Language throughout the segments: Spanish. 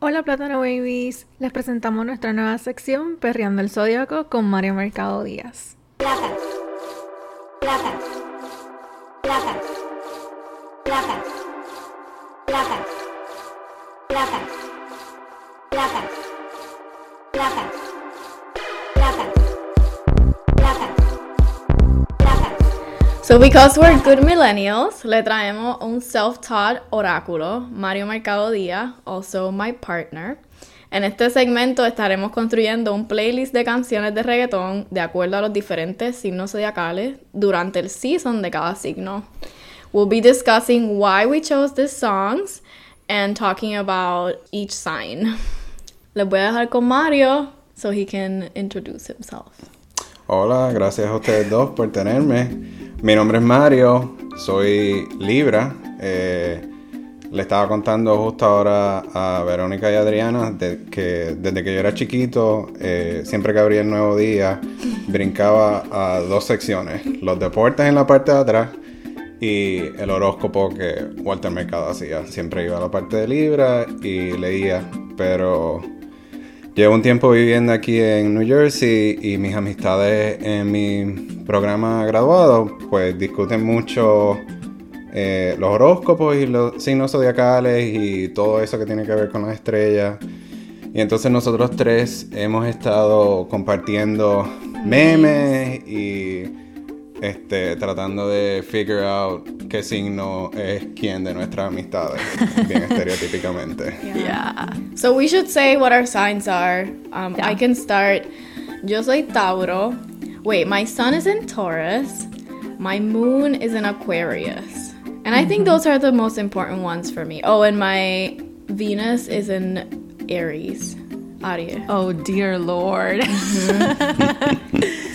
Hola Plátano Babies, les presentamos nuestra nueva sección Perreando el Zodíaco con Mario Mercado Díaz. So because we're good millennials, le traemos un self-taught oráculo, Mario Mercado Díaz, also my partner. En este segmento estaremos construyendo un playlist de canciones de reggaetón de acuerdo a los diferentes signos zodiacales durante el season de cada signo. We'll be discussing why we chose these songs and talking about each sign. Les voy a dejar con Mario so he can introduce himself. Hola, gracias a ustedes dos por tenerme. Mi nombre es Mario, soy Libra. eh, le estaba contando justo ahora a Verónica y Adriana de que desde que yo era chiquito, eh, siempre que abría el nuevo día, brincaba a dos secciones: los deportes en la parte de atrás y el horóscopo que Walter Mercado hacía. Siempre iba a la parte de Libra y leía, pero Llevo un tiempo viviendo aquí en New Jersey y mis amistades en mi programa graduado pues discuten mucho eh, los horóscopos y los signos zodiacales y todo eso que tiene que ver con las estrellas. Y entonces nosotros tres hemos estado compartiendo memes y este, tratando de figure out qué signo es quién de nuestras amistades, bien estereotípicamente. Yeah. So we should say what our signs are. Um, I can start. Yo soy Tauro. Wait, my sun is in Taurus. My moon is in Aquarius. And I think those are the most important ones for me. Oh, and my Venus is in Aries. Aries. Oh dear lord.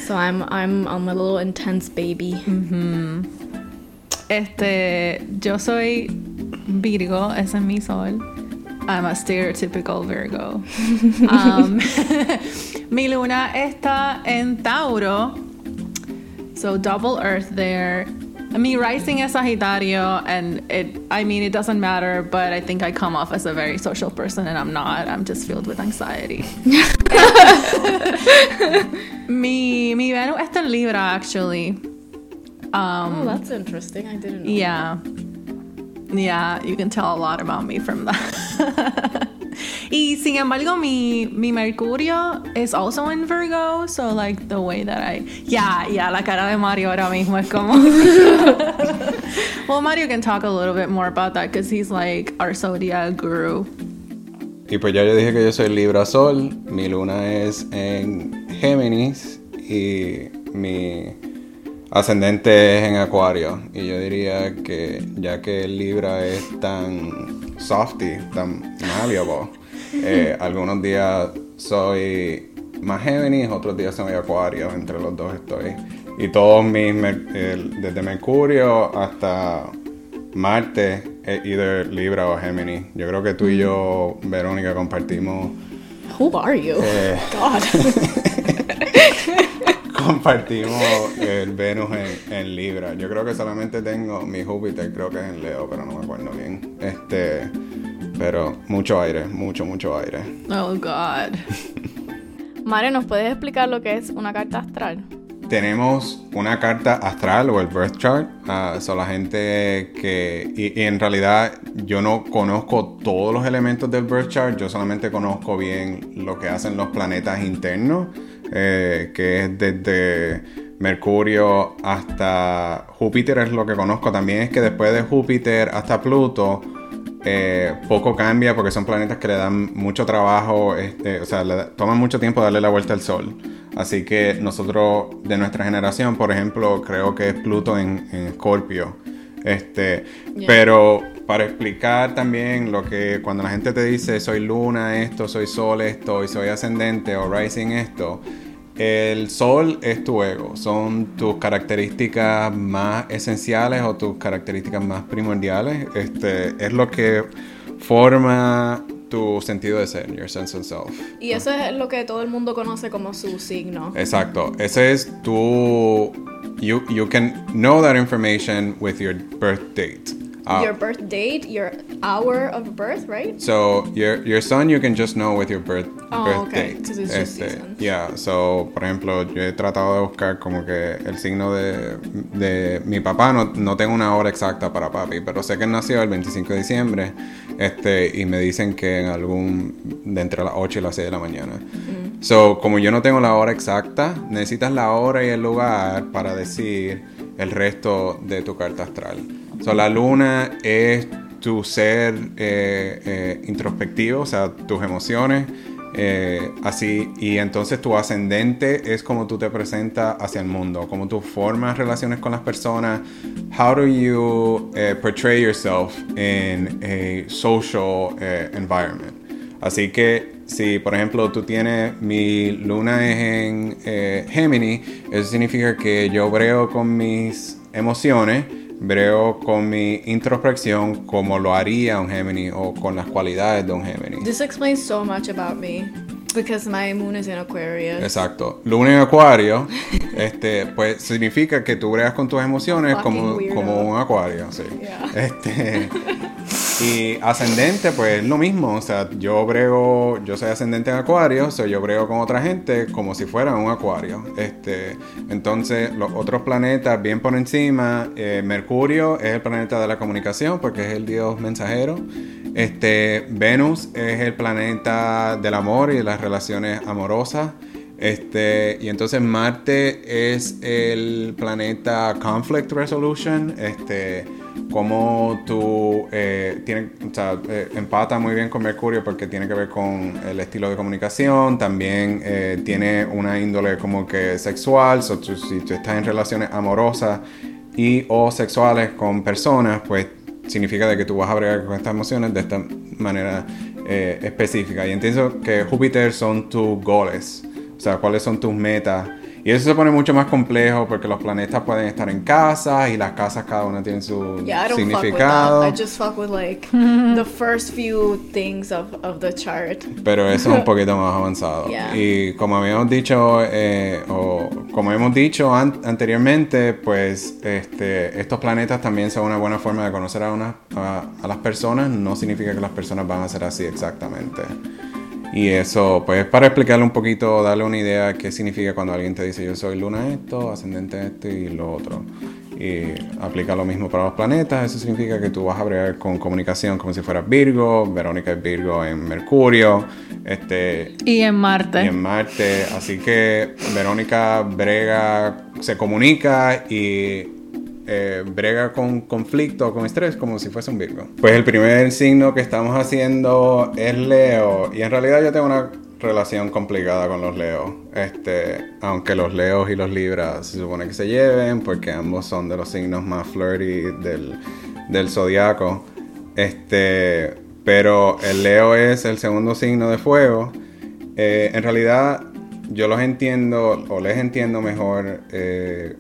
So I'm I'm I'm a little intense baby. Este, yo soy Virgo, ese es mi sol. I'm a stereotypical Virgo. Um, mi luna está en Tauro. So double earth there. Mi rising is Sagittario, and it, I mean, it doesn't matter, but I think I come off as a very social person, and I'm not. I'm just filled with anxiety. mi, mi Venus está en Libra, actually. Um, Oh, that's interesting. I didn't know. yeah. Yeah, you can tell a lot about me from that. y sin embargo, mi, mi Mercurio is also in Virgo, so like the way that I. Yeah, yeah, la cara de Mario ahora mismo es como. well, Mario can talk a little bit more about that because he's like our zodiac guru. Y pues ya yo dije que yo soy Libra Sol, mi luna es en Géminis y mi ascendente es en Acuario. Y yo diría que ya que Libra es tan softy, tan malleable, eh, algunos días soy más Géminis, otros días soy Acuario, entre los dos estoy. Y todos mis, mer- el- desde Mercurio hasta Marte, es either Libra o Géminis. Yo creo que tú y yo, Verónica, compartimos Who are you? Eh. God. compartimos el Venus en, Libra. Yo creo que solamente tengo mi Júpiter, creo que es en Leo, pero no me acuerdo bien. Este, pero mucho aire, mucho, mucho aire. Oh, God. Mario, ¿nos puedes explicar lo que es una carta astral? Tenemos una carta astral o el birth chart. ah, son la gente que. Y, en realidad yo no conozco todos los elementos del birth chart. Yo solamente conozco bien lo que hacen los planetas internos. eh, que es desde Mercurio hasta Júpiter, es lo que conozco. También es que después de Júpiter hasta Pluto. eh, poco cambia porque son planetas que le dan mucho trabajo, este, o sea, le toman mucho tiempo darle la vuelta al Sol. Así que nosotros de nuestra generación, por ejemplo, creo que es Pluto en, en Escorpio. Este, Yeah. pero para explicar también lo que cuando la gente te dice soy luna esto, soy sol esto y soy ascendente o rising esto, el sol es tu ego, son tus características más esenciales o tus características más primordiales. Este, es lo que forma tu sentido de ser, your sense of self. Y eso es lo que todo el mundo conoce como su signo. Exacto. Ese es tu. You, you can know that information with your birth date. Ah. your birth date, your hour of birth, right? So your your son you can just know with your birth, Oh, birth okay, date. 'cause it's just Este, yeah, so por ejemplo, yo he tratado de buscar como que el signo de, de mi papá no, no tengo una hora exacta para papi, pero sé que nació el 25 de diciembre. Este, y me dicen que en algún de entre las 8 y las 6 de la mañana. Mm. So, como yo no tengo la hora exacta, necesitas la hora y el lugar para decir el resto de tu carta astral. So, la luna es tu ser eh, eh, introspectivo, o sea, tus emociones. eh, así, y entonces tu ascendente es como tú te presentas hacia el mundo, como tú formas relaciones con las personas. How do you portray yourself in a social environment? Así que si, por ejemplo, tú tienes mi luna es en Gemini, eso significa que yo brego con mis emociones, brego con mi introspección como lo haría un Gemini o con las cualidades de un Gemini. This explains so much about me because my moon is in Aquarius. Exacto. Luna en Acuario, este, pues significa que tú bregas con tus emociones como, weirdo. como un Acuario, sí. Yeah. Este, y ascendente, pues lo mismo. O sea, yo brego, yo soy ascendente en Acuario, so yo brego con otra gente como si fuera un Acuario. Este, entonces, los otros planetas, bien por encima, eh, Mercurio es el planeta de la comunicación porque es el dios mensajero. Este, Venus es el planeta del amor y de las relaciones amorosas. Este, y entonces Marte es el planeta Conflict Resolution. Este, como tú eh, o sea, eh, empata muy bien con Mercurio porque tiene que ver con el estilo de comunicación. También eh, tiene una índole como que sexual. So, si tú estás en relaciones amorosas y o sexuales con personas, pues significa de que tú vas a bregar con estas emociones de esta manera eh, específica. Y entiendo que Júpiter son tus goles, sea, cuáles son tus metas. Y eso se pone mucho más complejo porque los planetas pueden estar en casas y las casas cada una tiene su Yeah, I don't significado. fuck with that. I just fuck with like the first few things of, of the chart. pero eso es un poquito más avanzado. Yeah. Y como habíamos dicho, eh, o como hemos dicho an- anteriormente, pues este, estos planetas también son una buena forma de conocer a, una, a, a las personas. No significa que las personas van a ser así exactamente. Y eso, pues para explicarle un poquito, darle una idea de qué significa cuando alguien te dice yo soy luna esto, ascendente esto y lo otro. Y aplica lo mismo para los planetas, eso significa que tú vas a bregar con comunicación como si fueras Virgo, Verónica es Virgo en Mercurio, este, Y en Marte. y en Marte. Así que Verónica brega, se comunica y eh, brega con conflicto, con estrés, como si fuese un Virgo. Pues el primer signo que estamos haciendo es Leo. Y en realidad yo tengo una relación complicada con los Leos. Este, aunque los Leos y los Libras se supone que se lleven, porque ambos son de los signos más flirty del, del zodiaco. Este, pero el Leo es el segundo signo de fuego. Eh, en realidad, yo los entiendo, o les entiendo mejor, eh,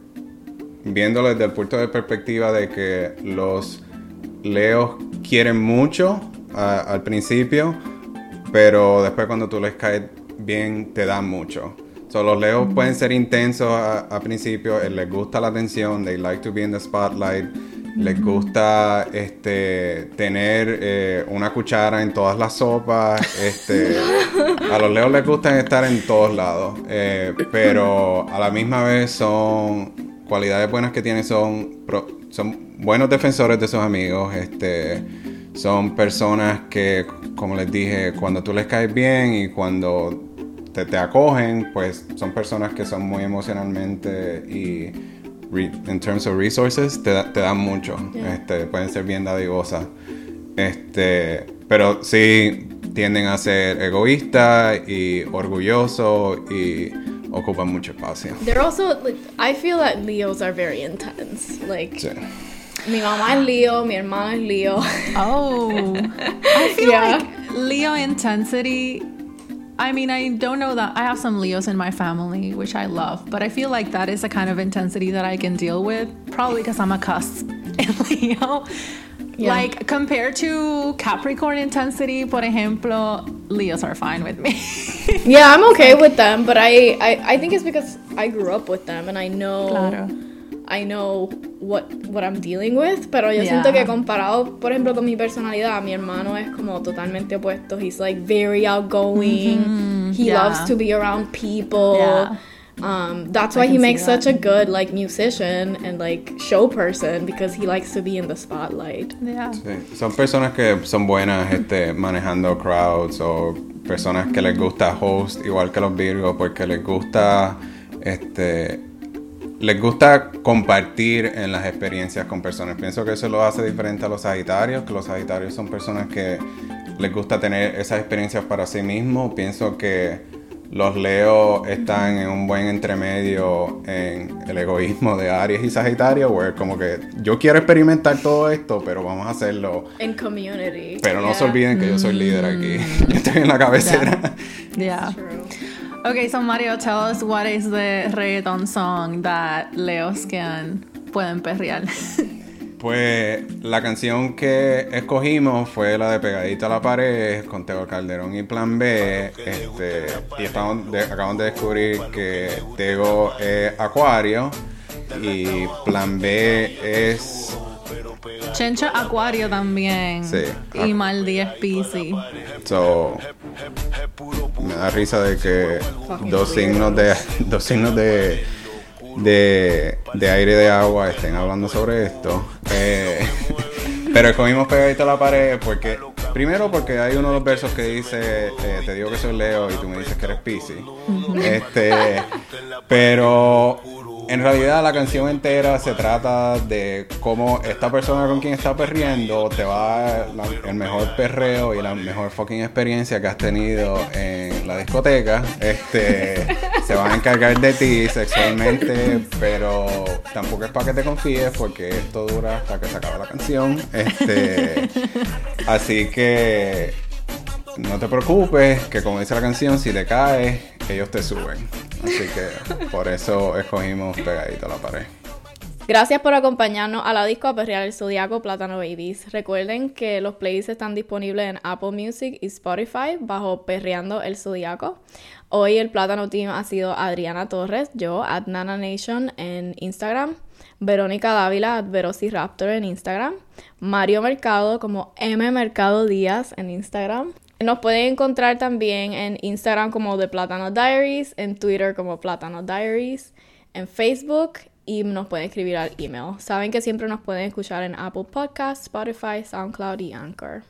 viéndolo desde el punto de perspectiva de que los Leos quieren mucho a- al principio, pero después cuando tú les caes bien, te dan mucho. So, los Leos pueden ser intensos al principio, eh, les gusta la atención, they like to be in the spotlight, les gusta este, tener eh, una cuchara en todas las sopas, este, a los Leos les gusta estar en todos lados, eh, pero a la misma vez son cualidades buenas que tienen son, son buenos defensores de sus amigos, este, son personas que, como les dije, cuando tú les caes bien y cuando te, te acogen, pues son personas que son muy emocionalmente y en terms of resources te, da- te dan mucho, Yeah. este, pueden ser bien dadivosas, este, pero sí tienden a ser egoístas y orgullosos y ocupan mucho espacio. They're also like I feel that Leos are very intense. Like Sí. mi mamá es Leo, mi hermano es Leo. Oh, I feel Yeah. like Leo intensity. I mean, I don't know that I have some Leos in my family, which I love, but I feel like that is a kind of intensity that I can deal with, probably because I'm a cusp in Leo. Yeah. Like compared to Capricorn intensity, por ejemplo, Leos are fine with me. yeah, I'm okay with them, but I, I I think it's because I grew up with them and I know claro. I know what, what I'm dealing with, pero yo siento que comparado, por ejemplo, con mi personalidad, mi hermano es como totalmente opuesto. He's like very outgoing. Mm-hmm. he yeah. loves to be around people. Um, that's why he makes that. such a good like musician and like show person because he likes to be in the spotlight. Yeah. Sí, Son personas que son buenas este, manejando crowds o personas que les gusta host igual que los Virgos porque les gusta este les gusta compartir en las experiencias con personas. Pienso que eso lo hace diferente a los Sagitarios, que los Sagitarios son personas que les gusta tener esas experiencias para sí mismos. Pienso que los Leo están en un buen entremedio en el egoísmo de Aries y Sagitario, where como que yo quiero experimentar todo esto, pero vamos a hacerlo. In community. Pero no se Yeah. olviden que yo soy líder aquí. Yo estoy en la cabecera. Yeah. True. Okay, so Mario, tell us what is the reggaeton song that Leos can pueden perrear. Pues la canción que escogimos fue la de Pegadito a la pared con Teo Calderón y Plan B. Este, y estamos de- acabamos de descubrir que Tego es Acuario y Plan B es Chencha Acuario también. Sí. Y Maldi es Pisces. So, me da risa de que dos signos de dos signos de, de, de aire y de agua estén hablando sobre esto. Eh, pero escogimos pegadito a la pared porque primero porque hay uno de los versos que dice eh, te digo que soy Leo y tú me dices que eres Pisces. Este, pero en realidad la canción entera se trata de cómo esta persona con quien está perreando te va a dar la- el mejor perreo y la mejor fucking experiencia que has tenido en la discoteca. Este, se van a encargar de ti sexualmente, pero tampoco es para que te confíes porque esto dura hasta que se acabe la canción. Este, así que no te preocupes, que como dice la canción, si te caes, ellos te suben. Así que por eso escogimos pegadito a la pared. Gracias por acompañarnos a la disco a perrear el Zodiaco Plátano Babies. Recuerden que los playlists están disponibles en Apple Music y Spotify bajo Perreando el Zodiaco. Hoy el Plátano Team ha sido Adriana Torres, yo, at Nana Nation en Instagram, Verónica Dávila, at Velociraptor en Instagram, Mario Mercado como M Mercado Díaz en Instagram. Nos pueden encontrar también en Instagram como The Plátano Diaries, en Twitter como Plátano Diaries, en Facebook y nos pueden escribir al email. Saben que siempre nos pueden escuchar en Apple Podcasts, Spotify, SoundCloud y Anchor.